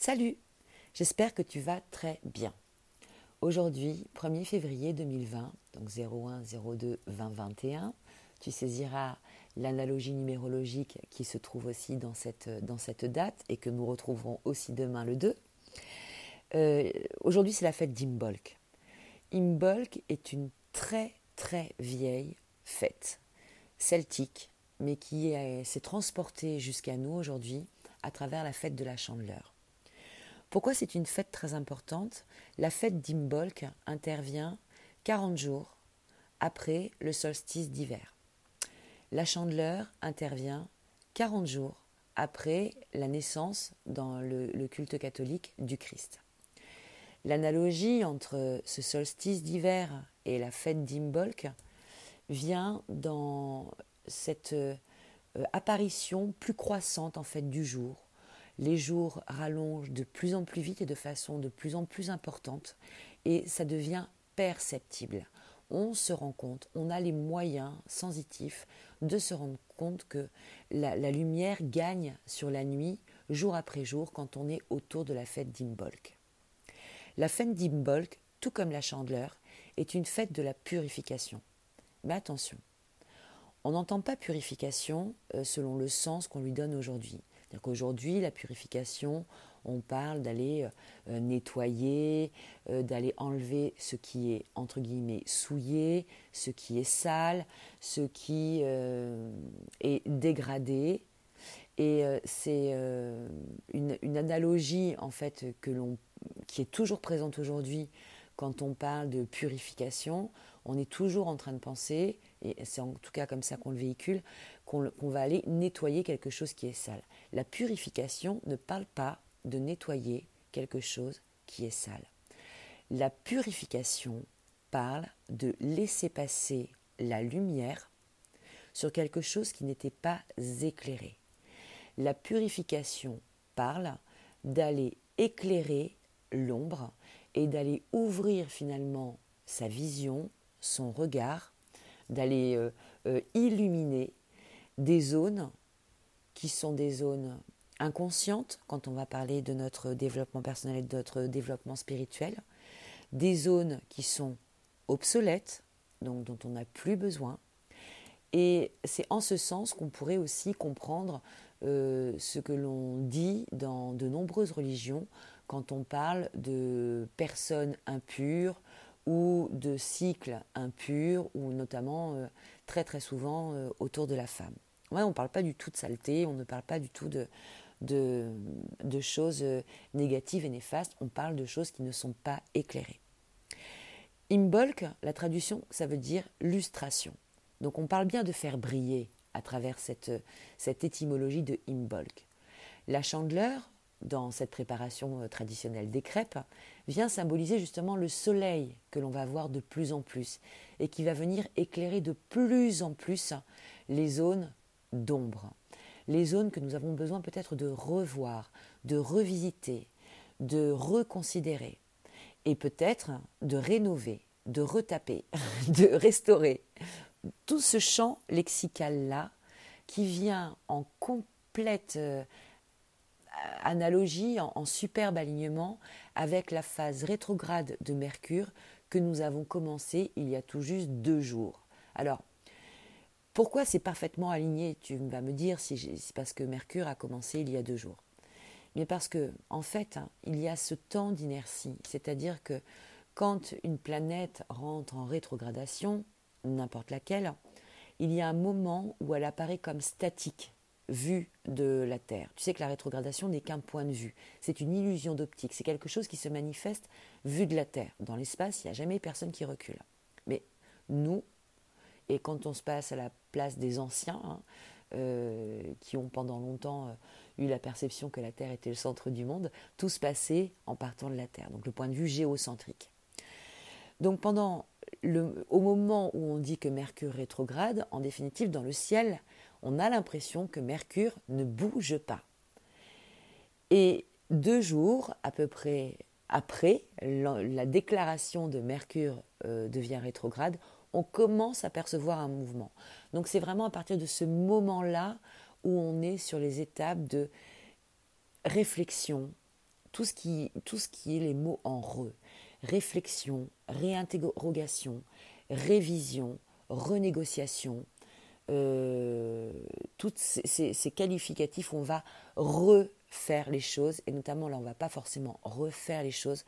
Salut J'espère que tu vas très bien. Aujourd'hui, 1er février 2020, donc 01 02 2021, tu saisiras l'analogie numérologique qui se trouve aussi dans cette, date et que nous retrouverons aussi demain le 2. Euh, aujourd'hui, c'est la fête d'Imbolc. Imbolc est une très très vieille fête celtique, mais qui s'est transportée jusqu'à nous aujourd'hui à travers la fête de la Chandeleur. Pourquoi c'est une fête très importante? La fête d'Imbolc intervient 40 jours après le solstice d'hiver. La chandeleur intervient 40 jours après la naissance dans le, culte catholique du Christ. L'analogie entre ce solstice d'hiver et la fête d'Imbolc vient dans cette euh, apparition plus croissante en fait du jour, les jours rallongent de plus en plus vite et de façon de plus en plus importante et ça devient perceptible. On se rend compte, on a les moyens sensitifs de se rendre compte que la, lumière gagne sur la nuit jour après jour quand on est autour de la fête d'Imbolc. La fête d'Imbolc, tout comme la chandeleur, est une fête de la purification. Mais attention, on n'entend pas purification euh, selon le sens qu'on lui donne aujourd'hui. Qu'aujourd'hui, la purification, on parle d'aller euh, nettoyer, euh, d'aller enlever ce qui est entre guillemets souillé, ce qui est sale, ce qui euh, est dégradé. Et c'est une, analogie en fait qui est toujours présente aujourd'hui quand on parle de purification. On est toujours en train de penser, et c'est en tout cas comme ça qu'on le véhicule, qu'on va aller nettoyer quelque chose qui est sale. La purification ne parle pas de nettoyer quelque chose qui est sale. La purification parle de laisser passer la lumière sur quelque chose qui n'était pas éclairé. La purification parle d'aller éclairer l'ombre et d'aller ouvrir finalement sa vision, son regard, d'aller euh, euh, illuminer des zones qui sont des zones inconscientes quand on va parler de notre développement personnel et de notre développement spirituel, des zones qui sont obsolètes, donc dont on n'a plus besoin. Et c'est en ce sens qu'on pourrait aussi comprendre euh, ce que l'on dit dans de nombreuses religions quand on parle de personnes impures ou de cycles impurs, ou notamment euh, très très souvent euh, autour de la femme on ne parle pas du tout de saleté, on ne parle pas du tout de, de, choses euh, négatives et néfastes, on parle de choses qui ne sont pas éclairées. Imbolc, la traduction, ça veut dire lustration. Donc on parle bien de faire briller à travers cette, cette étymologie de Imbolc. La chandeleur, dans cette préparation euh, traditionnelle des crêpes, vient symboliser justement le soleil que l'on va voir de plus en plus et qui va venir éclairer de plus en plus les zones d'ombre, les zones que nous avons besoin peut-être de revoir, de revisiter, de reconsidérer et peut-être de rénover, de retaper, de restaurer. Tout ce champ lexical-là qui vient en complète euh, analogie, en, superbe alignement avec la phase rétrograde de Mercure que nous avons commencé il y a tout juste deux jours. Alors, pourquoi c'est parfaitement aligné Tu vas me dire si c'est parce que Mercure a commencé il y a deux jours. Mais parce que, en fait, hein, il y a ce temps d'inertie, c'est-à-dire que quand une planète rentre en rétrogradation, n'importe laquelle, il y a un moment où elle apparaît comme statique, vue de la Terre. Tu sais que la rétrogradation n'est qu'un point de vue, c'est une illusion d'optique, c'est quelque chose qui se manifeste vue de la Terre. Dans l'espace, il n'y a jamais personne qui recule. Mais nous, et quand on se passe à la place des anciens, hein, euh, qui ont pendant longtemps euh, eu la perception que la Terre était le centre du monde, tout se passait en partant de la Terre, donc le point de vue géocentrique. Donc pendant le, au moment où on dit que Mercure rétrograde, en définitive dans le ciel, on a l'impression que Mercure ne bouge pas. Et deux jours à peu près après la, déclaration de Mercure euh, devient rétrograde, on commence à percevoir un mouvement. Donc c'est vraiment à partir de ce moment-là où on est sur les étapes de réflexion, tout ce tout ce qui est les mots en re, réflexion, réinterrogation, révision, renégociation, euh, tous ces, qualificatifs, on va refaire les choses, et notamment là, on ne va pas forcément refaire les choses,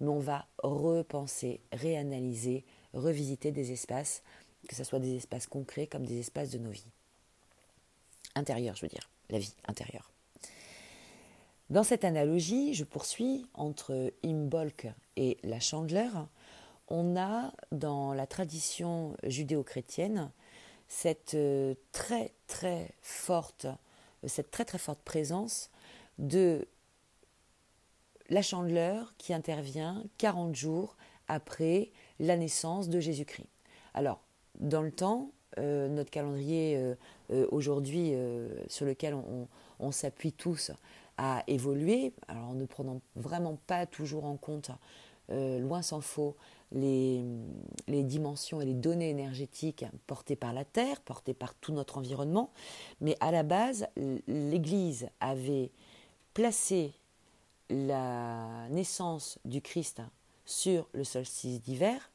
mais on va repenser, réanalyser, revisiter des espaces, que ce soit des espaces concrets comme des espaces de nos vies. Intérieures, je veux dire, la vie intérieure. Dans cette analogie, je poursuis entre Imbolc et la chandeleur. On a dans la tradition judéo-chrétienne cette euh, très très forte, cette très très forte présence de la chandeleur qui intervient 40 jours après la naissance de Jésus-Christ. Alors, dans le temps, euh, notre calendrier euh, aujourd'hui sur lequel on, on s'appuie tous a évolué, alors en ne prenant vraiment pas toujours en compte, loin s'en faut, les, dimensions et les données énergétiques portées par la Terre, portées par tout notre environnement. Mais à la base, l'Église avait placé la naissance du Christ sur le solstice d'hiver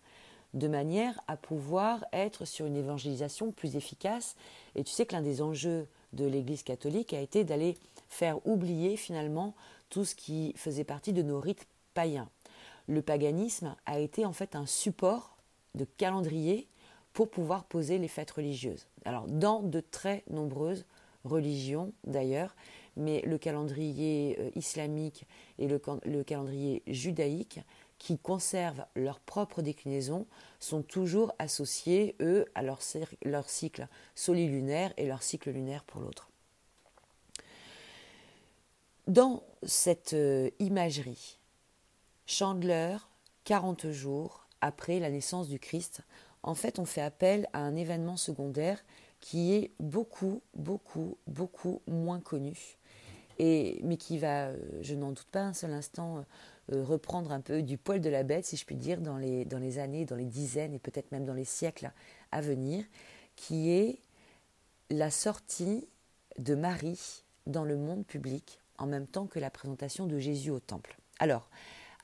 de manière à pouvoir être sur une évangélisation plus efficace. Et tu sais que l'un des enjeux de l'Église catholique a été d'aller faire oublier finalement tout ce qui faisait partie de nos rites païens le paganisme a été en fait un support de calendrier pour pouvoir poser les fêtes religieuses. Alors dans de très nombreuses religions d'ailleurs, mais le calendrier euh, islamique et le, calendrier judaïque qui conservent leur propre déclinaison sont toujours associés, eux, à leur, leur cycle solilunaire et leur cycle lunaire pour l'autre. Dans cette euh, imagerie, Chandler, 40 jours après la naissance du Christ, en fait, on fait appel à un événement secondaire qui est beaucoup, beaucoup, beaucoup moins connu, et, mais qui va, euh, je n'en doute pas un seul instant, euh, reprendre un peu du poil de la bête, si je puis dire, dans les, dans les années, dans les dizaines et peut-être même dans les siècles à venir, qui est la sortie de Marie dans le monde public en même temps que la présentation de Jésus au temple. Alors,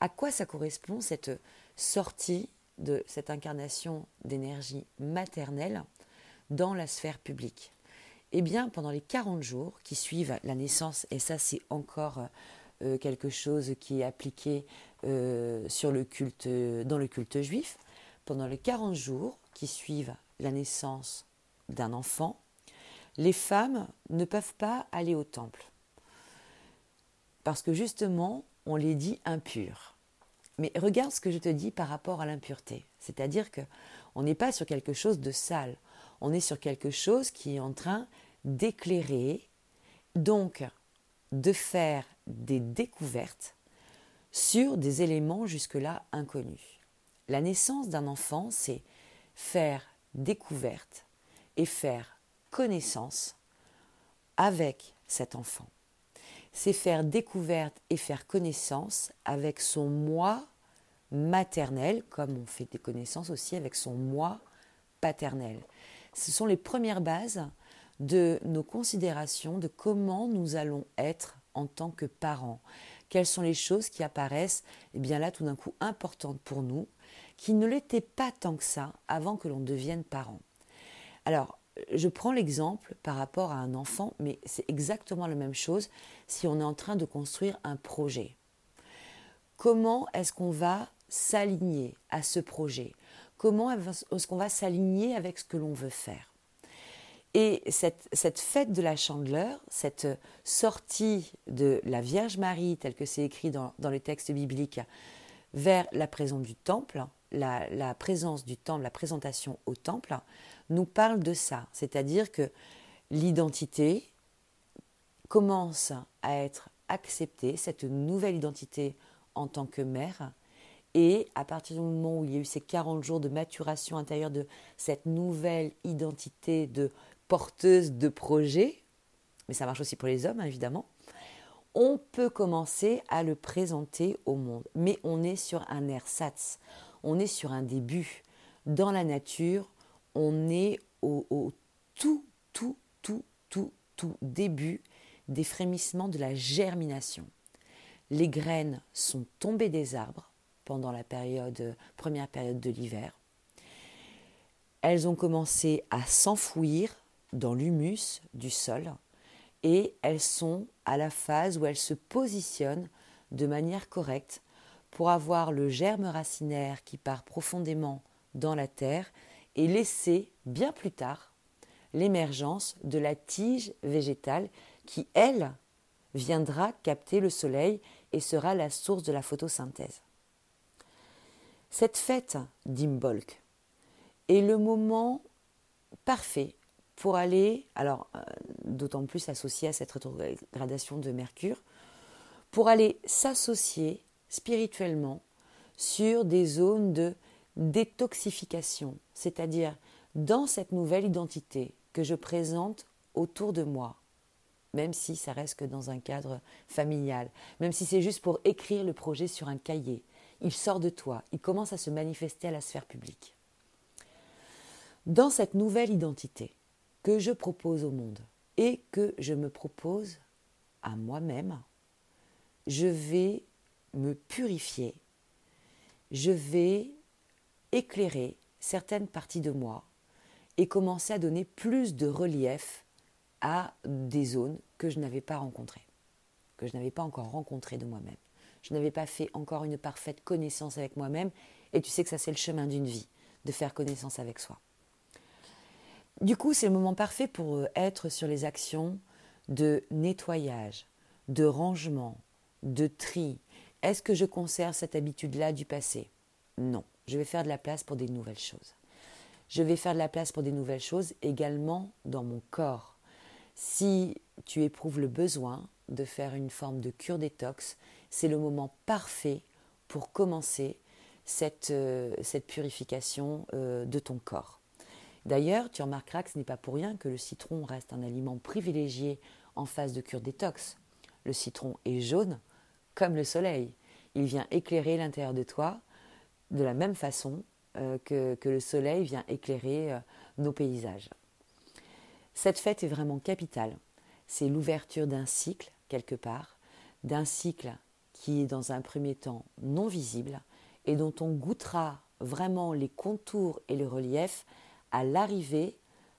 à quoi ça correspond cette sortie de cette incarnation d'énergie maternelle dans la sphère publique? Eh bien, pendant les 40 jours qui suivent la naissance, et ça c'est encore euh, quelque chose qui est appliqué euh, dans le culte juif, pendant les 40 jours qui suivent la naissance d'un enfant, les femmes ne peuvent pas aller au temple. Parce que justement, on les dit impurs. Mais regarde ce que je te dis par rapport à l'impureté. C'est-à-dire que on n'est pas sur quelque chose de sale. On est sur quelque chose qui est en train d'éclairer, donc de faire des découvertes sur des éléments jusque-là inconnus. La naissance d'un enfant, c'est faire découverte et faire connaissance avec cet enfant c'est faire découverte et faire connaissance avec son moi maternel, comme on fait des connaissances aussi avec son moi paternel. Ce sont les premières bases de nos considérations de comment nous allons être en tant que parents. Quelles sont les choses qui apparaissent, et eh bien là, tout d'un coup, importantes pour nous, qui ne l'étaient pas tant que ça avant que l'on devienne parent. Alors, je prends l'exemple par rapport à un enfant, mais c'est exactement la même chose si on est en train de construire un projet. Comment est-ce qu'on va s'aligner à ce projet? Comment est-ce qu'on va s'aligner avec ce que l'on veut faire? Et cette, fête de la chandeleur, cette sortie de la Vierge Marie, telle que c'est écrit dans, les textes bibliques, vers la présence du temple, la présence du temple, la présentation au temple, nous parle de ça, c'est-à-dire que l'identité commence à être acceptée, cette nouvelle identité en tant que mère, et à partir du moment où il y a eu ces 40 jours de maturation intérieure de cette nouvelle identité de porteuse de projet, mais ça marche aussi pour les hommes évidemment, on peut commencer à le présenter au monde. Mais on est sur un ersatz, on est sur un début. Dans la nature, on est au, tout, tout, tout, tout, tout début des frémissements de la germination. les graines sont tombées des arbres pendant la période, première période de l'hiver. Elles ont commencé à s'enfouir dans l'humus du sol et elles sont à la phase où elles se positionnent de manière correcte pour avoir le germe racinaire qui part profondément dans la terre et laisser bien plus tard l'émergence de la tige végétale qui, elle, viendra capter le soleil et sera la source de la photosynthèse. Cette fête d'Imbolc est le moment parfait pour aller, alors euh, d'autant plus associé à cette rétrogradation de Mercure, pour aller s'associer spirituellement sur des zones de détoxification, c'est-à-dire dans cette nouvelle identité que je présente autour de moi, même si ça reste que dans un cadre familial, même si c'est juste pour écrire le projet sur un cahier. Il sort de toi, il commence à se manifester à la sphère publique. Dans cette nouvelle identité que je propose au monde et que je me propose à moi-même, je vais me purifier, je vais éclairer certaines parties de moi et commencer à donner plus de relief à des zones que je n'avais pas rencontrées, que je n'avais pas encore rencontrées de moi-même. Je n'avais pas fait encore une parfaite connaissance avec moi-même, et tu sais que ça c'est le chemin d'une vie, de faire connaissance avec soi. Du coup, c'est le moment parfait pour euh, être sur les actions de nettoyage, de rangement, de tri. Est-ce que je conserve cette habitude-là du passé? Non, je vais faire de la place pour des nouvelles choses. Je vais faire de la place pour des nouvelles choses également dans mon corps. Si tu éprouves le besoin de faire une forme de cure détox, c'est le moment parfait pour commencer cette, euh, purification euh, de ton corps. D'ailleurs, tu remarqueras que ce n'est pas pour rien que le citron reste un aliment privilégié en phase de cure détox. Le citron est jaune comme le soleil. Il vient éclairer l'intérieur de toi de la même façon euh, que, le soleil vient éclairer euh, nos paysages. Cette fête est vraiment capitale. C'est l'ouverture d'un cycle, quelque part, d'un cycle qui est dans un premier temps non visible et dont on goûtera vraiment les contours et les reliefs à l'arrivée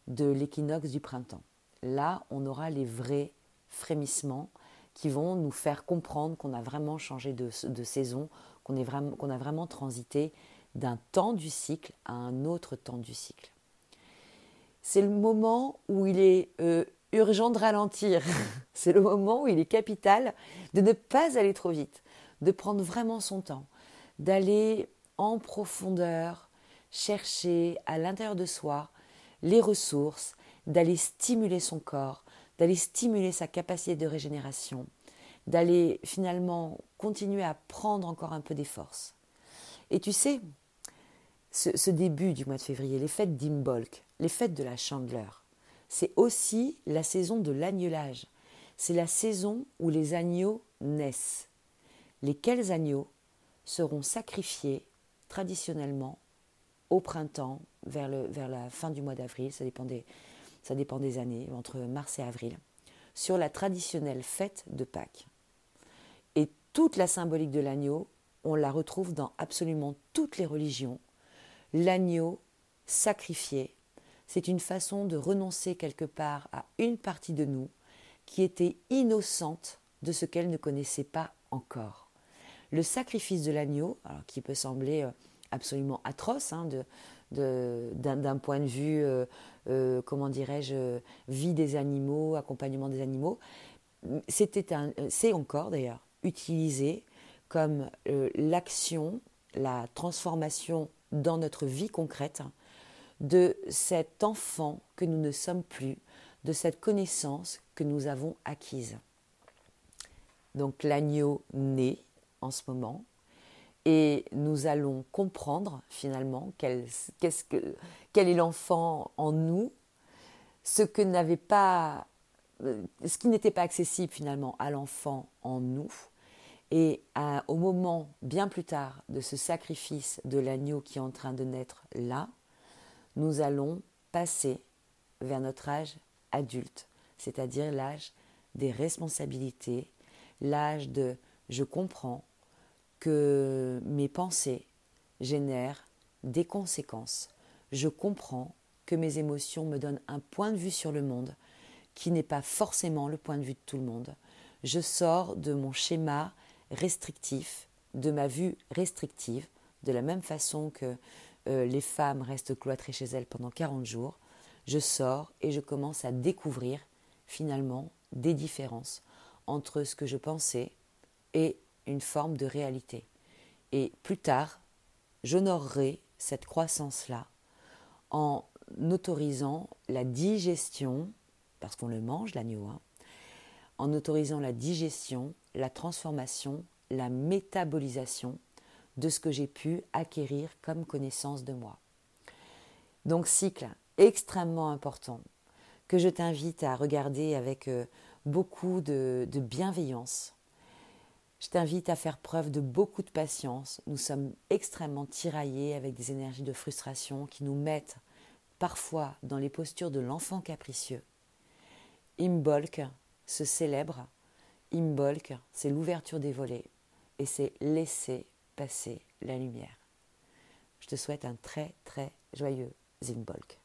de l'équinoxe du printemps. Là, on aura les vrais frémissements qui vont nous faire comprendre qu'on a vraiment changé de, saison, qu'on a vraiment transité d'un temps du cycle à un autre temps du cycle. C'est le moment où il est euh, urgent de ralentir, c'est le moment où il est capital de ne pas aller trop vite, de prendre vraiment son temps, d'aller en profondeur chercher à l'intérieur de soi les ressources, d'aller stimuler son corps, d'aller stimuler sa capacité de régénération, d'aller finalement continuer à prendre encore un peu des forces. Et tu sais, ce, début du mois de février, les fêtes d'Imbolc, les fêtes de la Chandeleur, c'est aussi la saison de l'agnelage. C'est la saison où les agneaux naissent. Lesquels agneaux seront sacrifiés traditionnellement au printemps, vers, la fin du mois d'avril, ça dépend des années, entre mars et avril, sur la traditionnelle fête de Pâques. Toute la symbolique de l'agneau, on la retrouve dans absolument toutes les religions, l'agneau sacrifié, c'est une façon de renoncer quelque part à une partie de nous qui était innocente de ce qu'elle ne connaissait pas encore. Le sacrifice de l'agneau, qui peut sembler euh, absolument atroce hein, d'un point de vue, euh, euh, comment dirais-je, vie des animaux, accompagnement des animaux, c'est encore d'ailleurs utilisé comme l'action, la transformation dans notre vie concrète de cet enfant que nous ne sommes plus, de cette connaissance que nous avons acquise. Donc l'agneau naît en ce moment et nous allons comprendre finalement quel, que, quel est l'enfant en nous, ce que n'avait pas, ce qui n'était pas accessible finalement à l'enfant en nous, et au moment, bien plus tard, de ce sacrifice de l'agneau qui est en train de naître là, nous allons passer vers notre âge adulte, c'est-à-dire l'âge des responsabilités, l'âge de je comprends que mes pensées génèrent des conséquences. Je comprends que mes émotions me donnent un point de vue sur le monde qui n'est pas forcément le point de vue de tout le monde. Je sors de mon schéma restrictif, de ma vue restrictive, de la même façon que euh, les femmes restent cloîtrées chez elles pendant 40 jours. Je sors et je commence à découvrir finalement des différences entre ce que je pensais et une forme de réalité. Et plus tard, j'honorerai cette croissance-là en autorisant la digestion, parce qu'on le mange l'agneau, hein, en autorisant la digestion, la transformation, la métabolisation de ce que j'ai pu acquérir comme connaissance de moi. Donc cycle extrêmement important que je t'invite à regarder avec euh, beaucoup de, bienveillance. Je t'invite à faire preuve de beaucoup de patience. Nous sommes extrêmement tiraillés avec des énergies de frustration qui nous mettent parfois dans les postures de l'enfant capricieux. Imbolc se célèbre. Imbolc, c'est l'ouverture des volets et c'est laisser passer la lumière. Je te souhaite un très très joyeux Zimbolc.